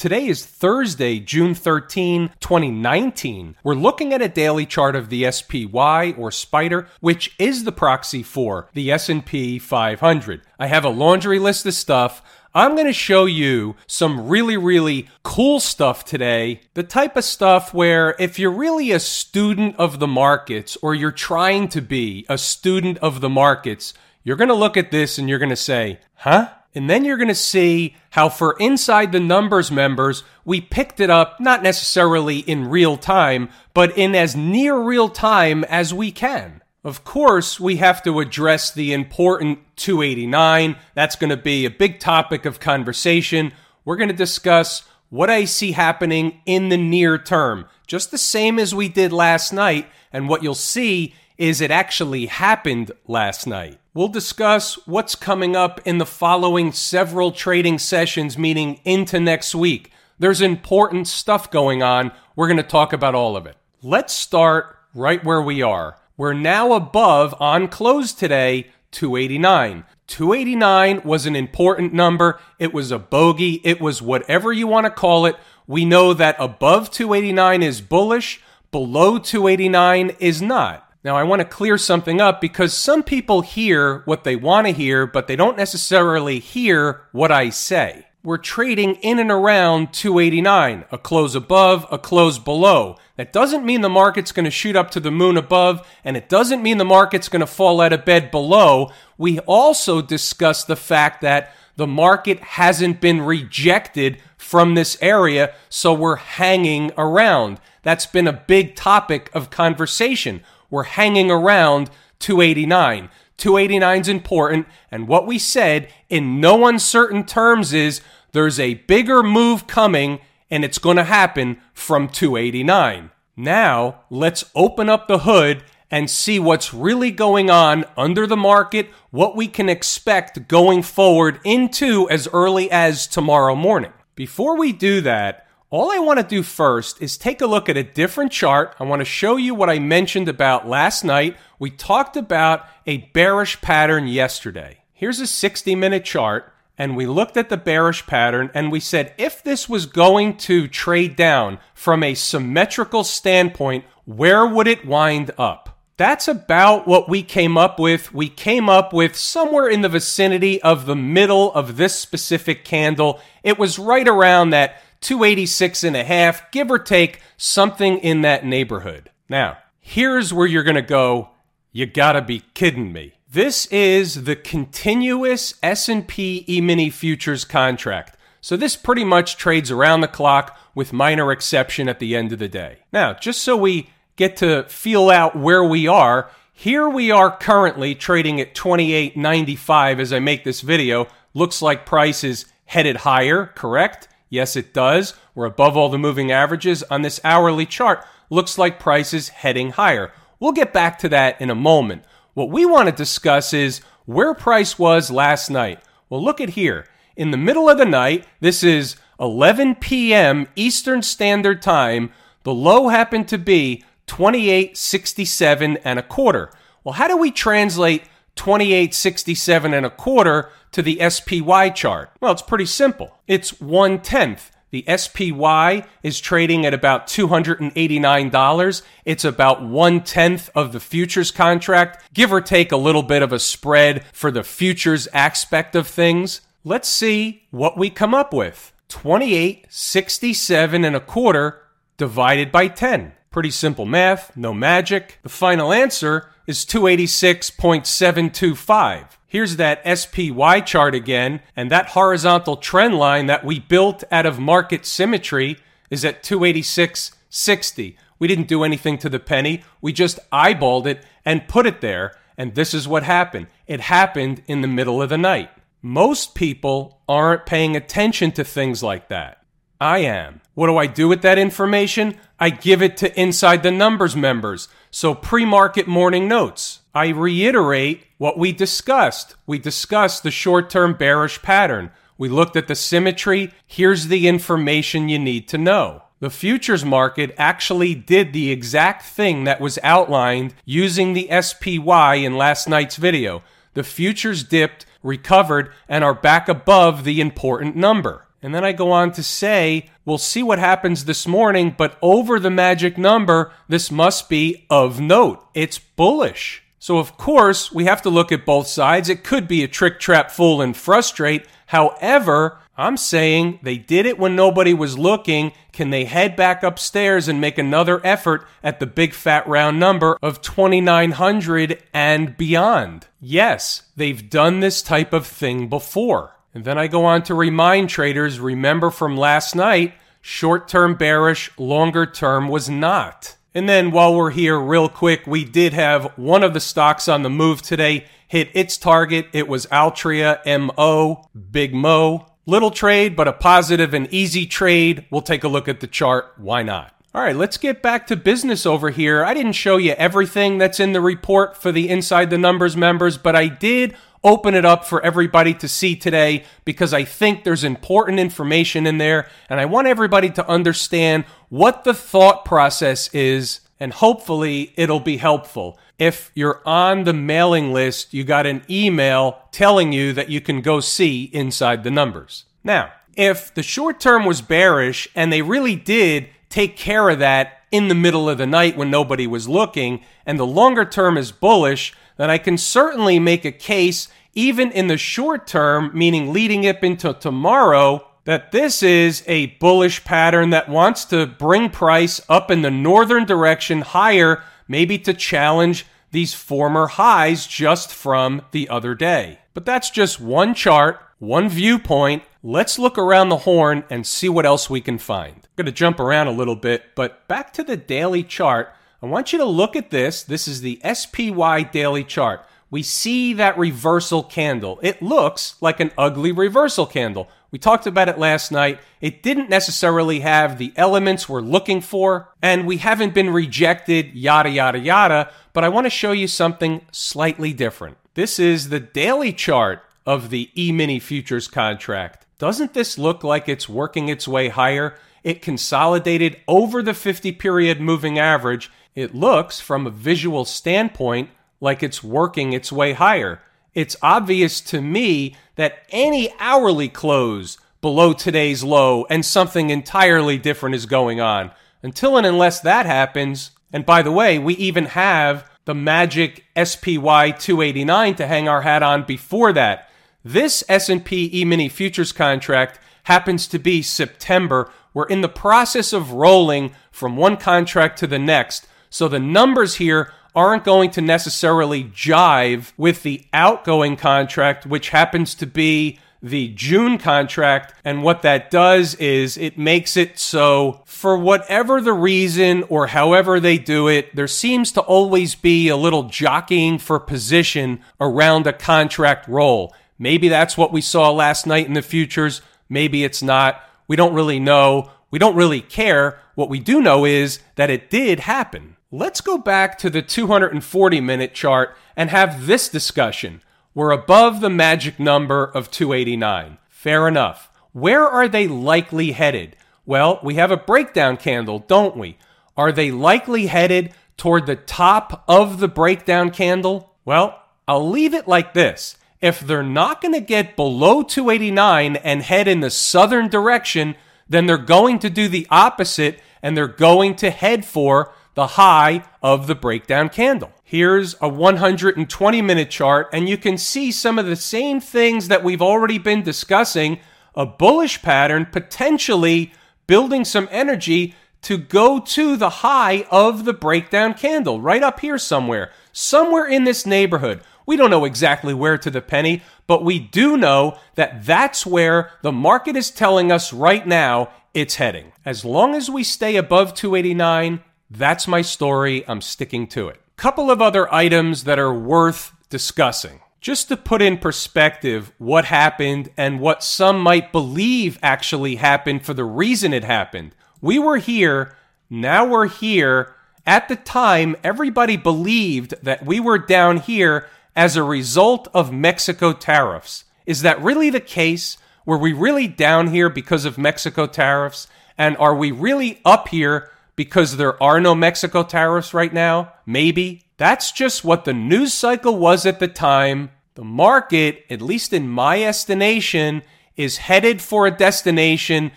Today is Thursday, June 13, 2019. We're looking at a daily chart of the SPY or Spider, which is the proxy for the S&P 500. I have a laundry list of stuff. I'm going to show you some really, really cool stuff today. The type of stuff where if you're really a student of the markets or you're trying to be a student of the markets, you're going to look at this and you're going to say, huh? And then you're going to see how for inside the numbers members, we picked it up not necessarily in real time, but in as near real time as we can. Of course, we have to address the important 289. That's going to be a big topic of conversation. We're going to discuss what I see happening in the near term, just the same as we did last night. And what you'll see is it actually happened last night. We'll discuss what's coming up in the following several trading sessions, meaning into next week. There's important stuff going on. We're going to talk about all of it. Let's start right where we are. We're now above on close today 289. 289 was an important number. It was a bogey. It was whatever you want to call it. We know that above 289 is bullish, below 289 is not. Now, I want to clear something up because some people hear what they want to hear, but they don't necessarily hear what I say. We're trading in and around 289, a close above, a close below. That doesn't mean the market's going to shoot up to the moon above, and it doesn't mean the market's going to fall out of bed below. We also discuss the fact that the market hasn't been rejected from this area, so we're hanging around. That's been a big topic of conversation we're hanging around 289. 289 is important, and what we said in no uncertain terms is there's a bigger move coming, and it's going to happen from 289. Now, let's open up the hood and see what's really going on under the market, what we can expect going forward into as early as tomorrow morning. Before we do that, all I want to do first is take a look at a different chart. I want to show you what I mentioned about last night. We talked about a bearish pattern yesterday. Here's a 60 minute chart, and we looked at the bearish pattern and we said if this was going to trade down from a symmetrical standpoint, where would it wind up? That's about what we came up with. We came up with somewhere in the vicinity of the middle of this specific candle. It was right around that 286 and a half, give or take something in that neighborhood. Now, here's where you're going to go, you got to be kidding me. This is the continuous S&P E-mini futures contract. So this pretty much trades around the clock with minor exception at the end of the day. Now, just so we get to feel out where we are, here we are currently trading at 28.95 as I make this video. Looks like price is headed higher, correct? Yes, it does. We're above all the moving averages on this hourly chart. Looks like prices heading higher. We'll get back to that in a moment. What we want to discuss is where price was last night. Well, look at here. In the middle of the night, this is 11 p.m. Eastern Standard Time. The low happened to be 2867 and a quarter. Well, how do we translate 2867 and a quarter to the SPY chart? Well, it's pretty simple. It's one tenth. The SPY is trading at about $289. It's about one tenth of the futures contract, give or take a little bit of a spread for the futures aspect of things. Let's see what we come up with. 2867 and a quarter divided by 10. Pretty simple math, no magic. The final answer is 286.725. Here's that SPY chart again, and that horizontal trend line that we built out of market symmetry is at 286.60. We didn't do anything to the penny, we just eyeballed it and put it there, and this is what happened. It happened in the middle of the night. Most people aren't paying attention to things like that. I am. What do I do with that information? I give it to Inside the Numbers members. So pre market morning notes. I reiterate what we discussed. We discussed the short term bearish pattern. We looked at the symmetry. Here's the information you need to know. The futures market actually did the exact thing that was outlined using the SPY in last night's video. The futures dipped, recovered, and are back above the important number. And then I go on to say, we'll see what happens this morning, but over the magic number, this must be of note. It's bullish. So, of course, we have to look at both sides. It could be a trick, trap, fool, and frustrate. However, I'm saying they did it when nobody was looking. Can they head back upstairs and make another effort at the big fat round number of 2,900 and beyond? Yes, they've done this type of thing before. And then I go on to remind traders remember from last night, short term bearish, longer term was not. And then while we're here, real quick, we did have one of the stocks on the move today hit its target. It was Altria MO, Big Mo. Little trade, but a positive and easy trade. We'll take a look at the chart. Why not? All right, let's get back to business over here. I didn't show you everything that's in the report for the Inside the Numbers members, but I did open it up for everybody to see today because I think there's important information in there and I want everybody to understand what the thought process is and hopefully it'll be helpful if you're on the mailing list, you got an email telling you that you can go see inside the numbers. Now, if the short term was bearish and they really did take care of that in the middle of the night when nobody was looking, and the longer term is bullish, then I can certainly make a case, even in the short term, meaning leading up into tomorrow, that this is a bullish pattern that wants to bring price up in the northern direction higher maybe to challenge these former highs just from the other day. But that's just one chart, one viewpoint. Let's look around the horn and see what else we can find. I'm going to jump around a little bit, but back to the daily chart. I want you to look at this. This is the SPY daily chart. We see that reversal candle. It looks like an ugly reversal candle. We talked about it last night. It didn't necessarily have the elements we're looking for, and we haven't been rejected, yada, yada, yada. But I want to show you something slightly different. This is the daily chart of the E mini futures contract. Doesn't this look like it's working its way higher? It consolidated over the 50 period moving average. It looks, from a visual standpoint, like it's working its way higher it's obvious to me that any hourly close below today's low and something entirely different is going on. Until and unless that happens, and by the way, we even have the magic SPY 289 to hang our hat on before that. This S&P E-mini futures contract happens to be September. We're in the process of rolling from one contract to the next. So the numbers here aren't going to necessarily jive with the outgoing contract, which happens to be the June contract. And what that does is it makes it so, for whatever the reason or however they do it, there seems to always be a little jockeying for position around a contract roll. Maybe that's what we saw last night in the futures. Maybe it's not. We don't really know. We don't really care. What we do know is that it did happen. Let's go back to the 240 minute chart and have this discussion. We're above the magic number of 289. Fair enough. Where are they likely headed? Well, we have a breakdown candle, don't we? Are they likely headed toward the top of the breakdown candle? Well, I'll leave it like this. If they're not going to get below 289 and head in the southern direction, then they're going to do the opposite and they're going to head for the high of the breakdown candle. Here's a 120 minute chart, and you can see some of the same things that we've already been discussing a bullish pattern potentially building some energy to go to the high of the breakdown candle, right up here somewhere, somewhere in this neighborhood. We don't know exactly where to the penny, but we do know that that's where the market is telling us right now it's heading. As long as we stay above 289, that's my story. I'm sticking to it. Couple of other items that are worth discussing. Just to put in perspective what happened and what some might believe actually happened for the reason it happened. We were here, now we're here. At the time, everybody believed that we were down here as a result of Mexico tariffs. Is that really the case? Were we really down here because of Mexico tariffs? And are we really up here because there are no Mexico tariffs right now? Maybe. That's just what the news cycle was at the time. The market, at least in my estimation, is headed for a destination.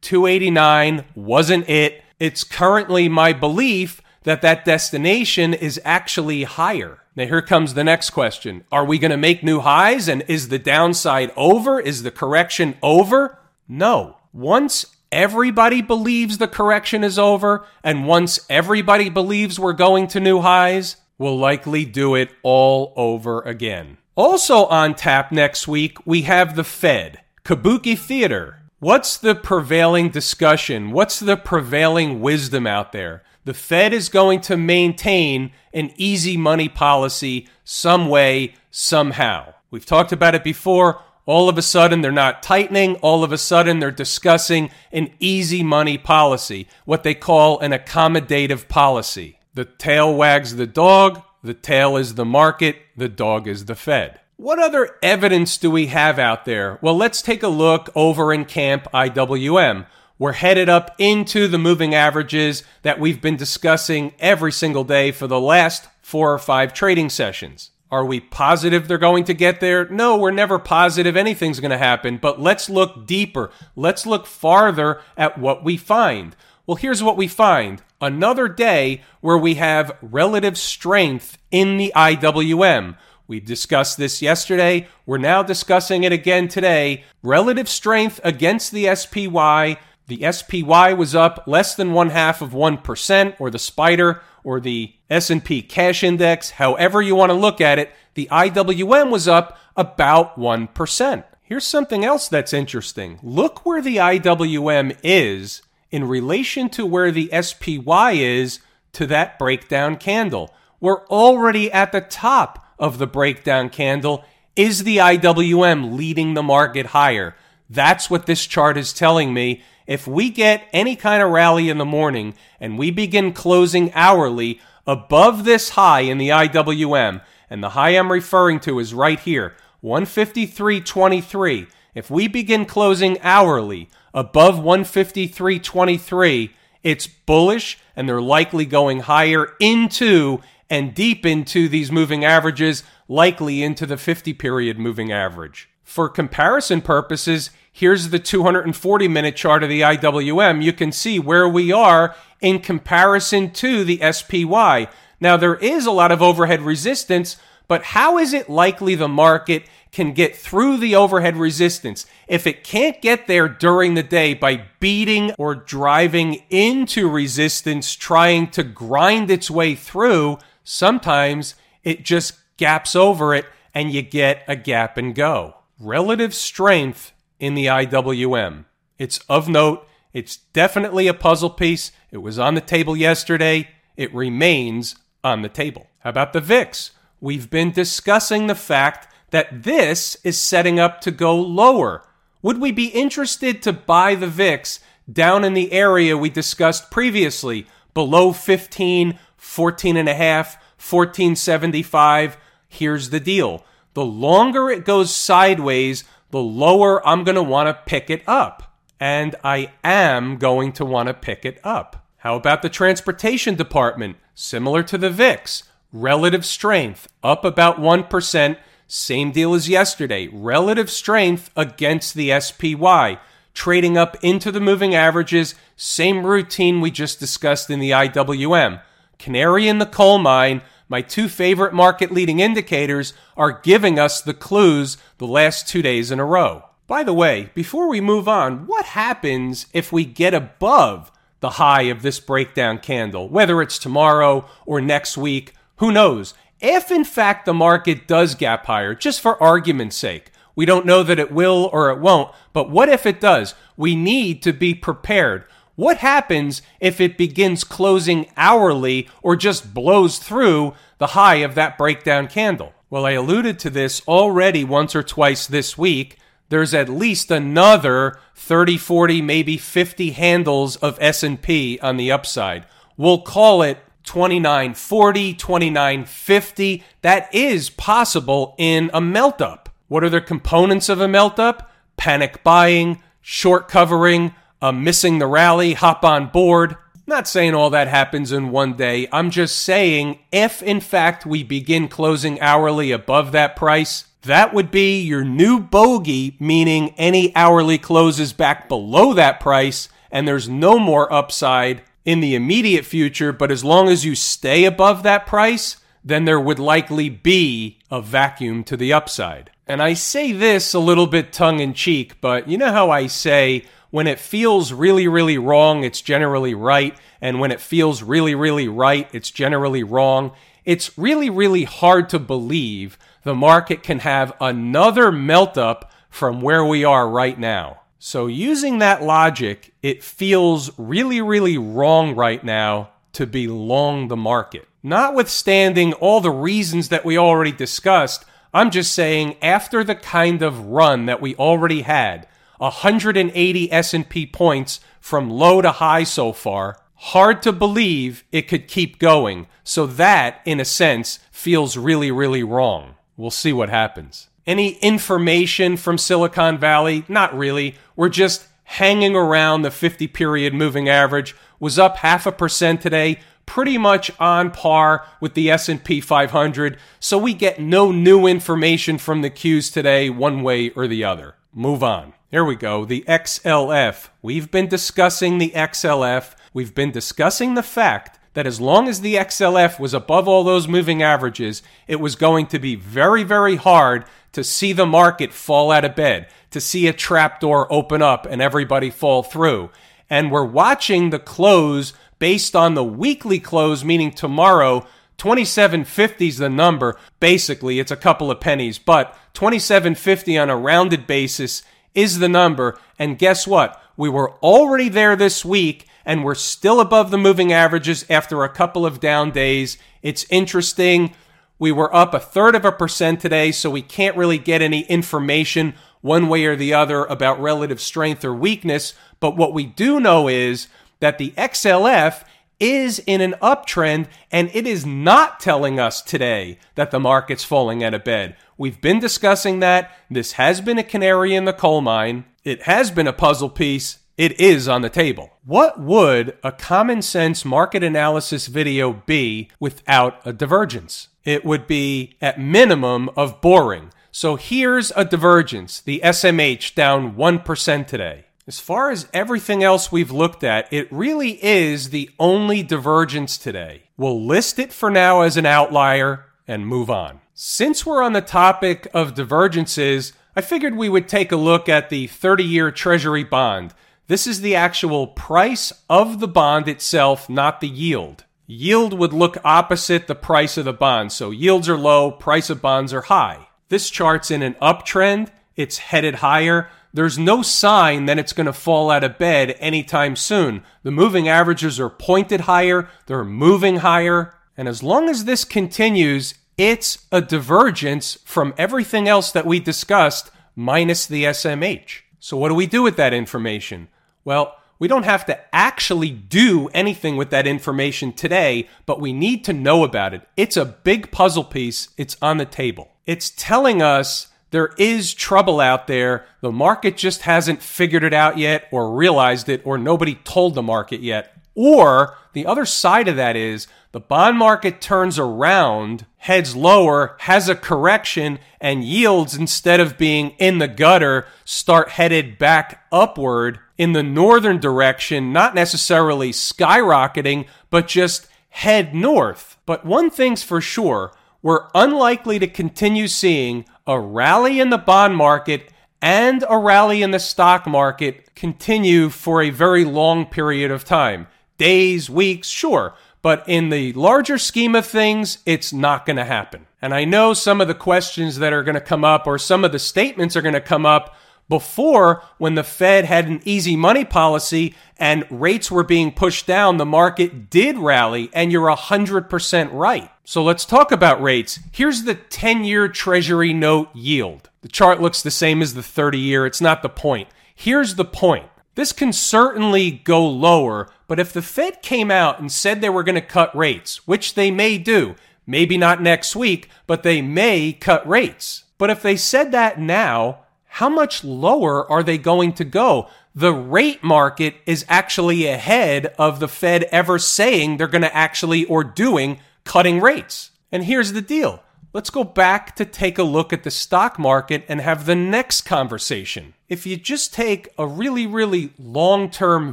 289 wasn't it. It's currently my belief that that destination is actually higher. Now, here comes the next question Are we going to make new highs? And is the downside over? Is the correction over? No. Once everybody believes the correction is over, and once everybody believes we're going to new highs, we'll likely do it all over again. Also on tap next week, we have the Fed, Kabuki Theater. What's the prevailing discussion? What's the prevailing wisdom out there? The Fed is going to maintain an easy money policy some way, somehow. We've talked about it before. All of a sudden, they're not tightening. All of a sudden, they're discussing an easy money policy, what they call an accommodative policy. The tail wags the dog, the tail is the market, the dog is the Fed. What other evidence do we have out there? Well, let's take a look over in Camp IWM. We're headed up into the moving averages that we've been discussing every single day for the last four or five trading sessions. Are we positive they're going to get there? No, we're never positive anything's going to happen, but let's look deeper. Let's look farther at what we find. Well, here's what we find another day where we have relative strength in the IWM. We discussed this yesterday. We're now discussing it again today. Relative strength against the SPY. The SPY was up less than one half of 1%, or the spider or the S&P cash index, however you want to look at it, the IWM was up about 1%. Here's something else that's interesting. Look where the IWM is in relation to where the SPY is to that breakdown candle. We're already at the top of the breakdown candle. Is the IWM leading the market higher? That's what this chart is telling me if we get any kind of rally in the morning and we begin closing hourly above this high in the IWM, and the high I'm referring to is right here, 153.23. If we begin closing hourly above 153.23, it's bullish and they're likely going higher into and deep into these moving averages, likely into the 50 period moving average. For comparison purposes, here's the 240 minute chart of the IWM. You can see where we are in comparison to the SPY. Now, there is a lot of overhead resistance, but how is it likely the market can get through the overhead resistance if it can't get there during the day by beating or driving into resistance, trying to grind its way through? Sometimes it just gaps over it and you get a gap and go relative strength in the IWM. It's of note. It's definitely a puzzle piece. It was on the table yesterday. It remains on the table. How about the VIX? We've been discussing the fact that this is setting up to go lower. Would we be interested to buy the VIX down in the area we discussed previously, below 15, 14 and a half, 1475? Here's the deal. The longer it goes sideways, the lower I'm going to want to pick it up. And I am going to want to pick it up. How about the transportation department? Similar to the VIX. Relative strength up about 1%. Same deal as yesterday. Relative strength against the SPY. Trading up into the moving averages. Same routine we just discussed in the IWM. Canary in the coal mine my two favorite market leading indicators are giving us the clues the last two days in a row. By the way, before we move on, what happens if we get above the high of this breakdown candle, whether it's tomorrow or next week? Who knows? If in fact the market does gap higher, just for argument's sake, we don't know that it will or it won't, but what if it does? We need to be prepared. What happens if it begins closing hourly or just blows through the high of that breakdown candle? Well, I alluded to this already once or twice this week. There's at least another 30, 40, maybe 50 handles of S&P on the upside. We'll call it 2940, 2950. That is possible in a melt up. What are the components of a melt up? Panic buying, short covering, a missing the rally, hop on board. Not saying all that happens in one day. I'm just saying if in fact we begin closing hourly above that price, that would be your new bogey, meaning any hourly closes back below that price and there's no more upside in the immediate future. But as long as you stay above that price, then there would likely be a vacuum to the upside. And I say this a little bit tongue in cheek, but you know how I say when it feels really, really wrong, it's generally right. And when it feels really, really right, it's generally wrong. It's really, really hard to believe the market can have another melt up from where we are right now. So, using that logic, it feels really, really wrong right now to be long the market. Notwithstanding all the reasons that we already discussed, I'm just saying after the kind of run that we already had, 180 S&P points from low to high so far. Hard to believe it could keep going. So that, in a sense, feels really, really wrong. We'll see what happens. Any information from Silicon Valley? Not really. We're just hanging around the 50 period moving average. Was up half a percent today, pretty much on par with the S&P 500. So we get no new information from the Qs today one way or the other. Move on. Here we go. The XLF. We've been discussing the XLF. We've been discussing the fact that as long as the XLF was above all those moving averages, it was going to be very, very hard to see the market fall out of bed, to see a trapdoor open up and everybody fall through. And we're watching the close based on the weekly close, meaning tomorrow. 2750 is the number. Basically, it's a couple of pennies, but 2750 on a rounded basis is the number. And guess what? We were already there this week and we're still above the moving averages after a couple of down days. It's interesting. We were up a third of a percent today, so we can't really get any information one way or the other about relative strength or weakness. But what we do know is that the XLF is in an uptrend and it is not telling us today that the market's falling out of bed. We've been discussing that. This has been a canary in the coal mine. It has been a puzzle piece. It is on the table. What would a common sense market analysis video be without a divergence? It would be at minimum of boring. So here's a divergence. The SMH down 1% today. As far as everything else we've looked at, it really is the only divergence today. We'll list it for now as an outlier and move on. Since we're on the topic of divergences, I figured we would take a look at the 30 year Treasury bond. This is the actual price of the bond itself, not the yield. Yield would look opposite the price of the bond. So yields are low, price of bonds are high. This chart's in an uptrend. It's headed higher. There's no sign that it's going to fall out of bed anytime soon. The moving averages are pointed higher. They're moving higher. And as long as this continues, it's a divergence from everything else that we discussed minus the SMH. So, what do we do with that information? Well, we don't have to actually do anything with that information today, but we need to know about it. It's a big puzzle piece. It's on the table. It's telling us there is trouble out there. The market just hasn't figured it out yet or realized it, or nobody told the market yet. Or the other side of that is the bond market turns around, heads lower, has a correction, and yields, instead of being in the gutter, start headed back upward in the northern direction, not necessarily skyrocketing, but just head north. But one thing's for sure we're unlikely to continue seeing a rally in the bond market and a rally in the stock market continue for a very long period of time days, weeks, sure. But in the larger scheme of things, it's not going to happen. And I know some of the questions that are going to come up or some of the statements are going to come up before when the Fed had an easy money policy and rates were being pushed down, the market did rally, and you're 100% right. So let's talk about rates. Here's the 10 year Treasury note yield. The chart looks the same as the 30 year. It's not the point. Here's the point. This can certainly go lower, but if the Fed came out and said they were going to cut rates, which they may do, maybe not next week, but they may cut rates. But if they said that now, how much lower are they going to go? The rate market is actually ahead of the Fed ever saying they're going to actually or doing cutting rates. And here's the deal. Let's go back to take a look at the stock market and have the next conversation. If you just take a really, really long term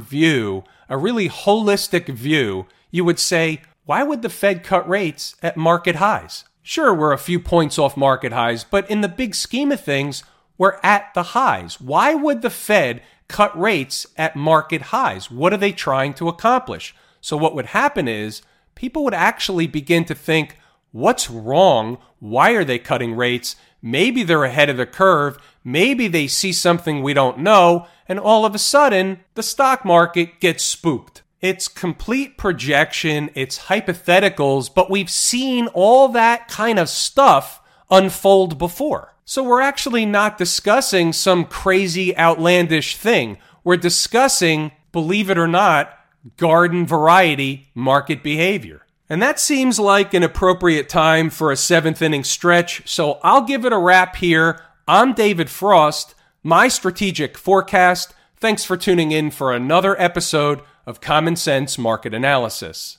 view, a really holistic view, you would say, why would the Fed cut rates at market highs? Sure, we're a few points off market highs, but in the big scheme of things, we're at the highs. Why would the Fed cut rates at market highs? What are they trying to accomplish? So, what would happen is people would actually begin to think, what's wrong? Why are they cutting rates? Maybe they're ahead of the curve. Maybe they see something we don't know. And all of a sudden, the stock market gets spooked. It's complete projection, it's hypotheticals, but we've seen all that kind of stuff unfold before. So we're actually not discussing some crazy, outlandish thing. We're discussing, believe it or not, garden variety market behavior. And that seems like an appropriate time for a seventh inning stretch, so I'll give it a wrap here. I'm David Frost, my strategic forecast. Thanks for tuning in for another episode of Common Sense Market Analysis.